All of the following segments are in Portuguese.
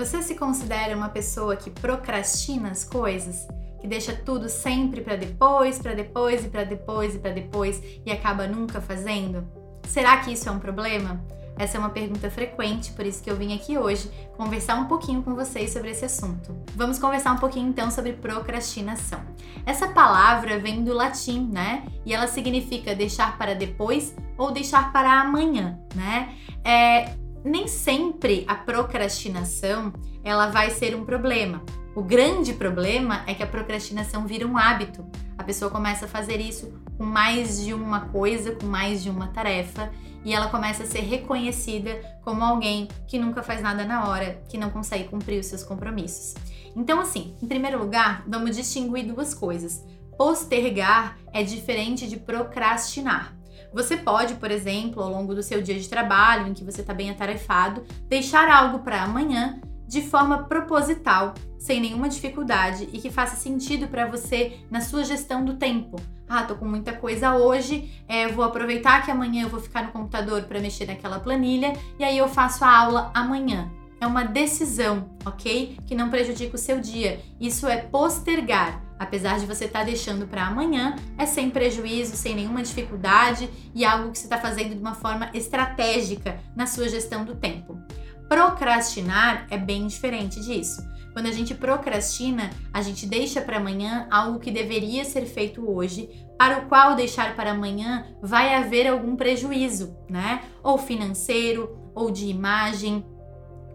Você se considera uma pessoa que procrastina as coisas? Que deixa tudo sempre para depois, para depois e para depois e para depois e acaba nunca fazendo? Será que isso é um problema? Essa é uma pergunta frequente, por isso que eu vim aqui hoje conversar um pouquinho com vocês sobre esse assunto. Vamos conversar um pouquinho então sobre procrastinação. Essa palavra vem do latim, né? E ela significa deixar para depois ou deixar para amanhã, né? É, nem sempre a procrastinação ela vai ser um problema. O grande problema é que a procrastinação vira um hábito. A pessoa começa a fazer isso com mais de uma coisa, com mais de uma tarefa, e ela começa a ser reconhecida como alguém que nunca faz nada na hora, que não consegue cumprir os seus compromissos. Então, assim, em primeiro lugar, vamos distinguir duas coisas. Postergar é diferente de procrastinar. Você pode, por exemplo, ao longo do seu dia de trabalho, em que você está bem atarefado, deixar algo para amanhã de forma proposital, sem nenhuma dificuldade e que faça sentido para você na sua gestão do tempo. Ah, tô com muita coisa hoje, é, vou aproveitar que amanhã eu vou ficar no computador para mexer naquela planilha e aí eu faço a aula amanhã. É uma decisão, ok? Que não prejudica o seu dia. Isso é postergar apesar de você estar tá deixando para amanhã, é sem prejuízo, sem nenhuma dificuldade e algo que você está fazendo de uma forma estratégica na sua gestão do tempo. Procrastinar é bem diferente disso. Quando a gente procrastina, a gente deixa para amanhã algo que deveria ser feito hoje, para o qual deixar para amanhã vai haver algum prejuízo, né? Ou financeiro, ou de imagem,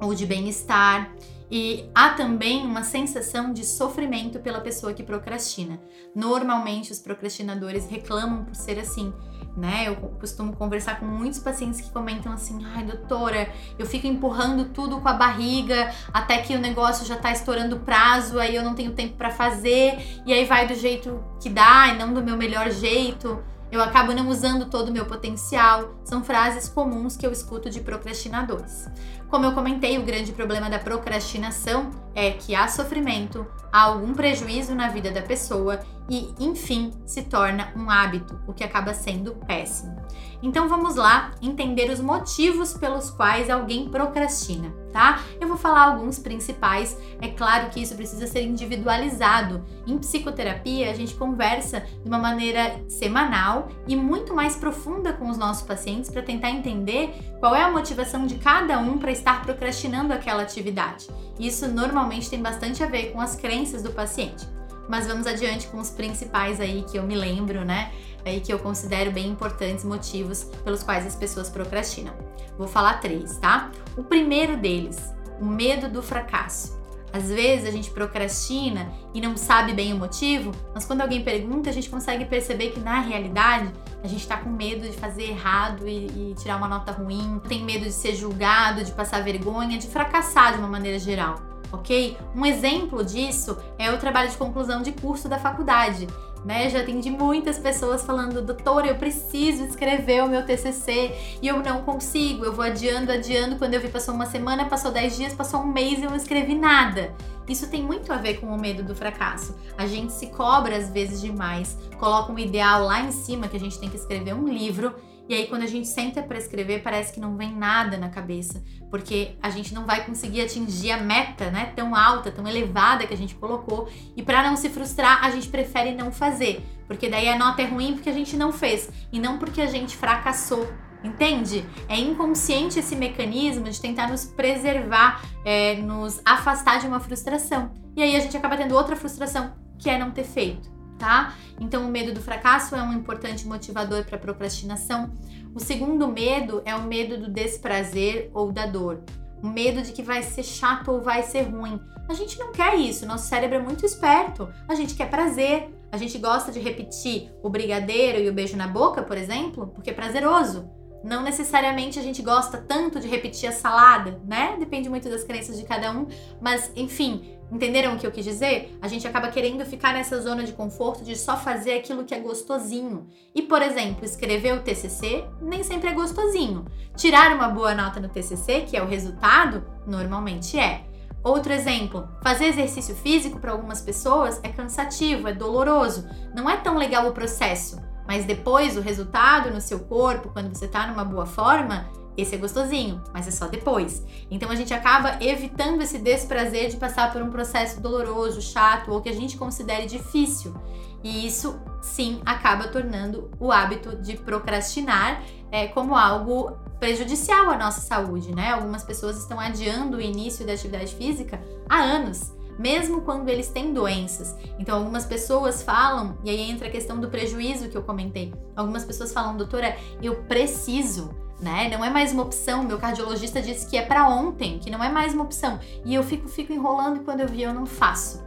ou de bem-estar. E há também uma sensação de sofrimento pela pessoa que procrastina. Normalmente os procrastinadores reclamam por ser assim, né? Eu costumo conversar com muitos pacientes que comentam assim: "Ai, doutora, eu fico empurrando tudo com a barriga até que o negócio já tá estourando prazo, aí eu não tenho tempo para fazer, e aí vai do jeito que dá e não do meu melhor jeito" eu acabo não usando todo o meu potencial. São frases comuns que eu escuto de procrastinadores. Como eu comentei, o grande problema da procrastinação é que há sofrimento, há algum prejuízo na vida da pessoa e, enfim, se torna um hábito, o que acaba sendo péssimo. Então vamos lá entender os motivos pelos quais alguém procrastina, tá? Eu vou falar alguns principais. É claro que isso precisa ser individualizado. Em psicoterapia, a gente conversa de uma maneira semanal e muito mais profunda com os nossos pacientes para tentar entender qual é a motivação de cada um para estar procrastinando aquela atividade. Isso normalmente tem bastante a ver com as crenças do paciente. Mas vamos adiante com os principais aí que eu me lembro, né? Aí que eu considero bem importantes motivos pelos quais as pessoas procrastinam. Vou falar três, tá? O primeiro deles, o medo do fracasso. Às vezes a gente procrastina e não sabe bem o motivo, mas quando alguém pergunta, a gente consegue perceber que na realidade a gente tá com medo de fazer errado e, e, tirar uma nota ruim, tem medo de ser julgado, de passar vergonha, de fracassar de uma maneira geral ok? Um exemplo disso é o trabalho de conclusão de curso da faculdade. Né? Já atendi muitas pessoas falando, doutora, eu preciso escrever o meu TCC e eu não consigo. Eu vou adiando, adiando. Quando eu vi, passou uma semana, passou dez dias, passou um mês e eu não escrevi nada. Isso tem muito a ver com o medo do fracasso. A gente se cobra às vezes demais, coloca um ideal lá em cima que a gente tem que escrever um livro e aí, quando a gente senta para escrever, parece que não vem nada na cabeça, porque a gente não vai conseguir atingir a meta, né, tão alta, tão elevada que a gente colocou. E para não se frustrar, a gente prefere não fazer, porque daí a nota é ruim porque a gente não fez e não porque a gente fracassou. Entende? É inconsciente esse mecanismo de tentar nos preservar, é, nos afastar de uma frustração. E aí a gente acaba tendo outra frustração, que é não ter feito tá? Então, o medo do fracasso é um importante motivador para procrastinação. O segundo medo é o medo do desprazer ou da dor. O medo de que vai ser chato ou vai ser ruim. A gente não quer isso, nosso cérebro é muito esperto. A gente quer prazer. A gente gosta de repetir o brigadeiro e o beijo na boca, por exemplo, porque é prazeroso. Não necessariamente a gente gosta tanto de repetir a salada, né? Depende muito das crenças de cada um, mas enfim, Entenderam o que eu quis dizer? A gente acaba querendo ficar nessa zona de conforto de só fazer aquilo que é gostosinho. E, por exemplo, escrever o TCC nem sempre é gostosinho. Tirar uma boa nota no TCC, que é o resultado, normalmente é. Outro exemplo, fazer exercício físico para algumas pessoas é cansativo, é doloroso, não é tão legal o processo, mas depois o resultado no seu corpo, quando você está numa boa forma, esse é gostosinho, mas é só depois. Então a gente acaba evitando esse desprazer de passar por um processo doloroso, chato ou que a gente considere difícil. E isso sim acaba tornando o hábito de procrastinar é, como algo prejudicial à nossa saúde, né? Algumas pessoas estão adiando o início da atividade física há anos mesmo quando eles têm doenças. Então, algumas pessoas falam, e aí entra a questão do prejuízo que eu comentei. Algumas pessoas falam, doutora, eu preciso. Né? Não é mais uma opção. Meu cardiologista disse que é para ontem, que não é mais uma opção. E eu fico, fico enrolando e quando eu vi eu não faço.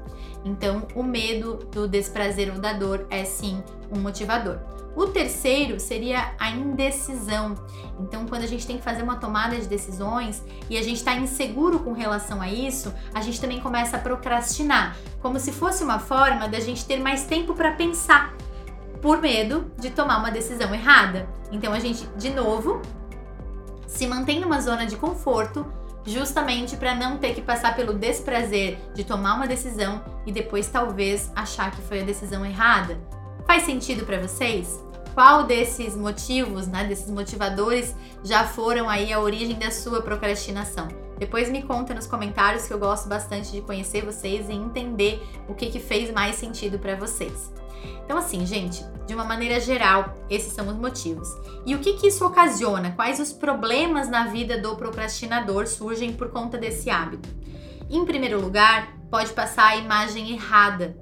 Então, o medo do desprazer ou da dor é sim um motivador. O terceiro seria a indecisão. Então, quando a gente tem que fazer uma tomada de decisões e a gente está inseguro com relação a isso, a gente também começa a procrastinar, como se fosse uma forma da gente ter mais tempo para pensar, por medo de tomar uma decisão errada. Então, a gente, de novo, se mantém numa zona de conforto justamente para não ter que passar pelo desprazer de tomar uma decisão e depois talvez achar que foi a decisão errada. Faz sentido para vocês? Qual desses motivos, né, desses motivadores já foram aí a origem da sua procrastinação? Depois me conta nos comentários que eu gosto bastante de conhecer vocês e entender o que, que fez mais sentido para vocês. Então, assim, gente, de uma maneira geral, esses são os motivos. E o que, que isso ocasiona? Quais os problemas na vida do procrastinador surgem por conta desse hábito? Em primeiro lugar, pode passar a imagem errada.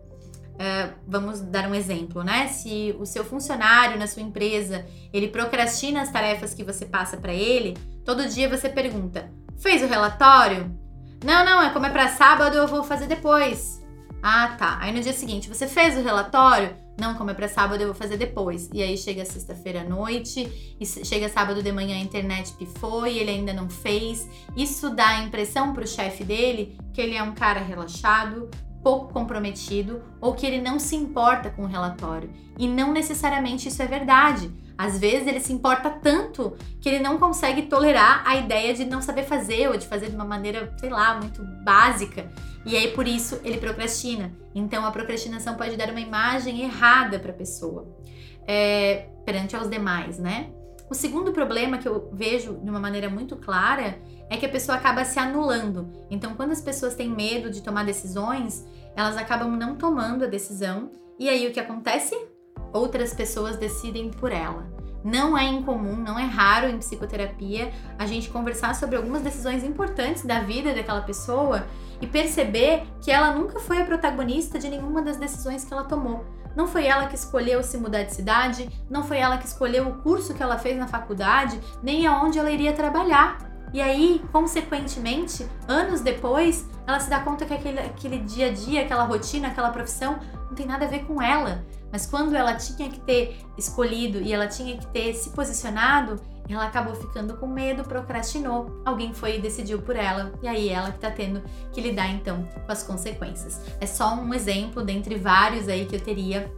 Uh, vamos dar um exemplo, né? Se o seu funcionário na sua empresa ele procrastina as tarefas que você passa para ele, todo dia você pergunta: fez o relatório? Não, não, é como é para sábado, eu vou fazer depois. Ah, tá. Aí no dia seguinte, você fez o relatório? Não, como é pra sábado, eu vou fazer depois. E aí chega sexta-feira à noite, e chega sábado de manhã a internet pifou e ele ainda não fez. Isso dá a impressão pro chefe dele que ele é um cara relaxado, pouco comprometido ou que ele não se importa com o relatório. E não necessariamente isso é verdade. Às vezes ele se importa tanto que ele não consegue tolerar a ideia de não saber fazer ou de fazer de uma maneira, sei lá, muito básica. E aí por isso ele procrastina. Então a procrastinação pode dar uma imagem errada para a pessoa é, perante aos demais, né? O segundo problema que eu vejo de uma maneira muito clara é que a pessoa acaba se anulando. Então, quando as pessoas têm medo de tomar decisões, elas acabam não tomando a decisão. E aí o que acontece? Outras pessoas decidem por ela. Não é incomum, não é raro em psicoterapia a gente conversar sobre algumas decisões importantes da vida daquela pessoa e perceber que ela nunca foi a protagonista de nenhuma das decisões que ela tomou. Não foi ela que escolheu se mudar de cidade, não foi ela que escolheu o curso que ela fez na faculdade, nem aonde ela iria trabalhar. E aí, consequentemente, anos depois, ela se dá conta que aquele, aquele dia a dia, aquela rotina, aquela profissão não tem nada a ver com ela. Mas quando ela tinha que ter escolhido e ela tinha que ter se posicionado, ela acabou ficando com medo, procrastinou. Alguém foi e decidiu por ela, e aí ela que tá tendo que lidar então com as consequências. É só um exemplo dentre vários aí que eu teria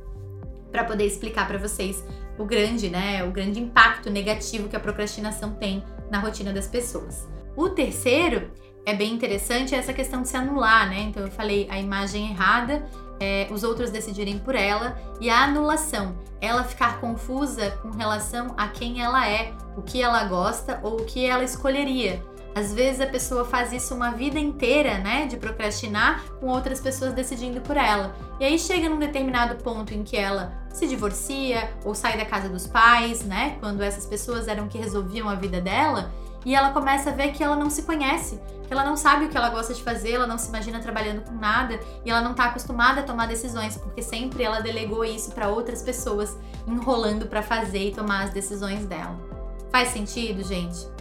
para poder explicar para vocês o grande, né, o grande impacto negativo que a procrastinação tem na rotina das pessoas. O terceiro é bem interessante essa questão de se anular, né? Então eu falei a imagem errada é, os outros decidirem por ela, e a anulação, ela ficar confusa com relação a quem ela é, o que ela gosta ou o que ela escolheria. Às vezes a pessoa faz isso uma vida inteira, né, de procrastinar com outras pessoas decidindo por ela. E aí chega num determinado ponto em que ela se divorcia ou sai da casa dos pais, né, quando essas pessoas eram que resolviam a vida dela, e ela começa a ver que ela não se conhece, que ela não sabe o que ela gosta de fazer, ela não se imagina trabalhando com nada e ela não está acostumada a tomar decisões, porque sempre ela delegou isso para outras pessoas, enrolando para fazer e tomar as decisões dela. Faz sentido, gente?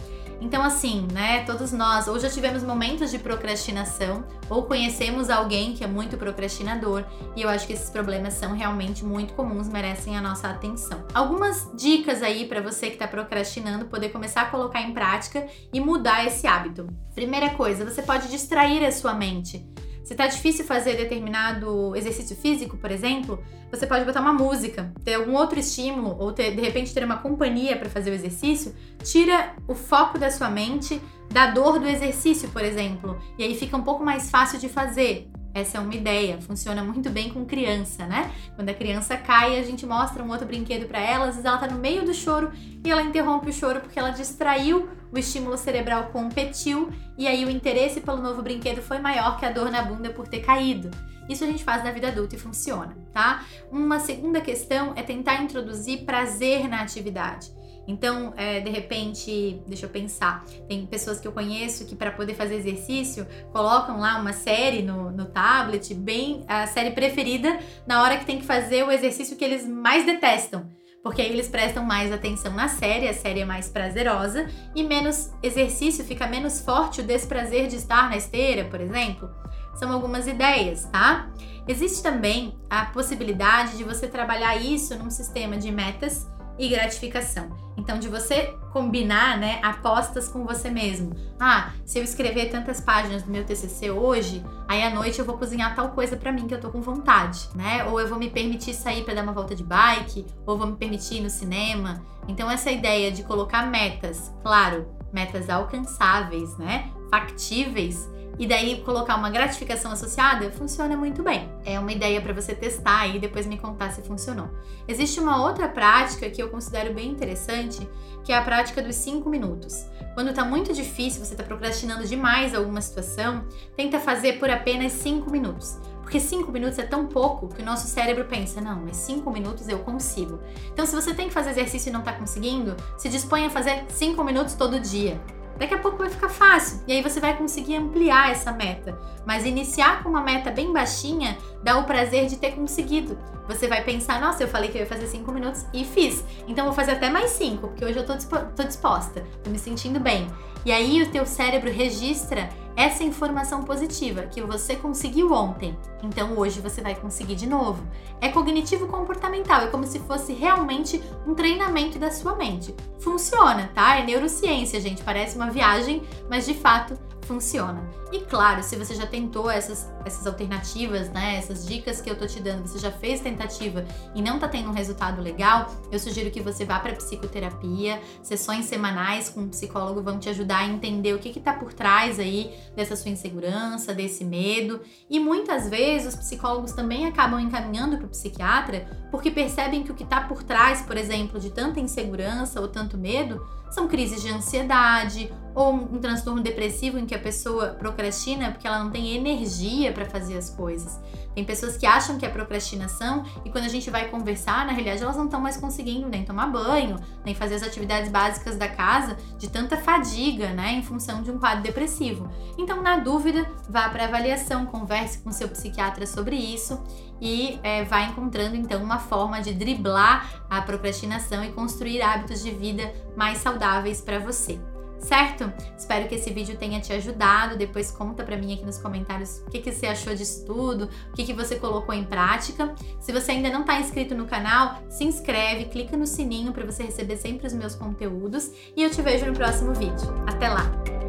Então, assim, né, todos nós ou já tivemos momentos de procrastinação ou conhecemos alguém que é muito procrastinador e eu acho que esses problemas são realmente muito comuns, merecem a nossa atenção. Algumas dicas aí para você que está procrastinando poder começar a colocar em prática e mudar esse hábito. Primeira coisa, você pode distrair a sua mente. Se tá difícil fazer determinado exercício físico, por exemplo, você pode botar uma música, ter algum outro estímulo ou ter, de repente ter uma companhia para fazer o exercício, tira o foco da sua mente da dor do exercício, por exemplo, e aí fica um pouco mais fácil de fazer. Essa é uma ideia, funciona muito bem com criança, né? Quando a criança cai, a gente mostra um outro brinquedo para ela, às vezes ela tá no meio do choro e ela interrompe o choro porque ela distraiu o estímulo cerebral competiu e aí o interesse pelo novo brinquedo foi maior que a dor na bunda por ter caído. Isso a gente faz na vida adulta e funciona, tá? Uma segunda questão é tentar introduzir prazer na atividade. Então, é, de repente, deixa eu pensar, tem pessoas que eu conheço que para poder fazer exercício colocam lá uma série no, no tablet, bem a série preferida, na hora que tem que fazer o exercício que eles mais detestam porque aí eles prestam mais atenção na série, a série é mais prazerosa e menos exercício, fica menos forte o desprazer de estar na esteira, por exemplo. São algumas ideias, tá? Existe também a possibilidade de você trabalhar isso num sistema de metas e gratificação. Então, de você combinar, né, apostas com você mesmo. Ah, se eu escrever tantas páginas do meu TCC hoje, aí à noite eu vou cozinhar tal coisa para mim que eu tô com vontade, né? Ou eu vou me permitir sair para dar uma volta de bike, ou vou me permitir ir no cinema. Então, essa ideia de colocar metas, claro, metas alcançáveis, né, factíveis, e daí colocar uma gratificação associada, funciona muito bem. É uma ideia para você testar e depois me contar se funcionou. Existe uma outra prática que eu considero bem interessante, que é a prática dos 5 minutos. Quando está muito difícil, você está procrastinando demais alguma situação, tenta fazer por apenas 5 minutos. Porque 5 minutos é tão pouco que o nosso cérebro pensa, não, mas 5 minutos eu consigo. Então, se você tem que fazer exercício e não está conseguindo, se dispõe a fazer 5 minutos todo dia. Daqui a pouco vai ficar fácil e aí você vai conseguir ampliar essa meta. Mas iniciar com uma meta bem baixinha dá o prazer de ter conseguido. Você vai pensar, nossa, eu falei que eu ia fazer 5 minutos e fiz. Então vou fazer até mais 5, porque hoje eu tô, tô disposta, tô me sentindo bem. E aí o teu cérebro registra essa informação positiva que você conseguiu ontem, então hoje você vai conseguir de novo. É cognitivo comportamental, é como se fosse realmente um treinamento da sua mente. Funciona, tá? É neurociência, gente, parece uma viagem, mas de fato funciona. E claro, se você já tentou essas, essas alternativas, né, essas dicas que eu tô te dando, você já fez tentativa e não tá tendo um resultado legal, eu sugiro que você vá para psicoterapia, sessões semanais com um psicólogo vão te ajudar a entender o que que tá por trás aí dessa sua insegurança, desse medo. E muitas vezes os psicólogos também acabam encaminhando para o psiquiatra porque percebem que o que está por trás, por exemplo, de tanta insegurança ou tanto medo, são crises de ansiedade ou um transtorno depressivo em que a pessoa procrastina porque ela não tem energia para fazer as coisas. Tem pessoas que acham que é procrastinação e quando a gente vai conversar, na realidade elas não estão mais conseguindo nem tomar banho, nem fazer as atividades básicas da casa de tanta fadiga, né, em função de um quadro depressivo. Então, na dúvida, vá para avaliação, converse com seu psiquiatra sobre isso e é, vá encontrando então uma forma de driblar a procrastinação e construir hábitos de vida mais saudáveis para você certo? Espero que esse vídeo tenha te ajudado. Depois conta para mim aqui nos comentários o que, que você achou disso tudo, o que, que você colocou em prática. Se você ainda não está inscrito no canal, se inscreve, clica no sininho para você receber sempre os meus conteúdos e eu te vejo no próximo vídeo. Até lá!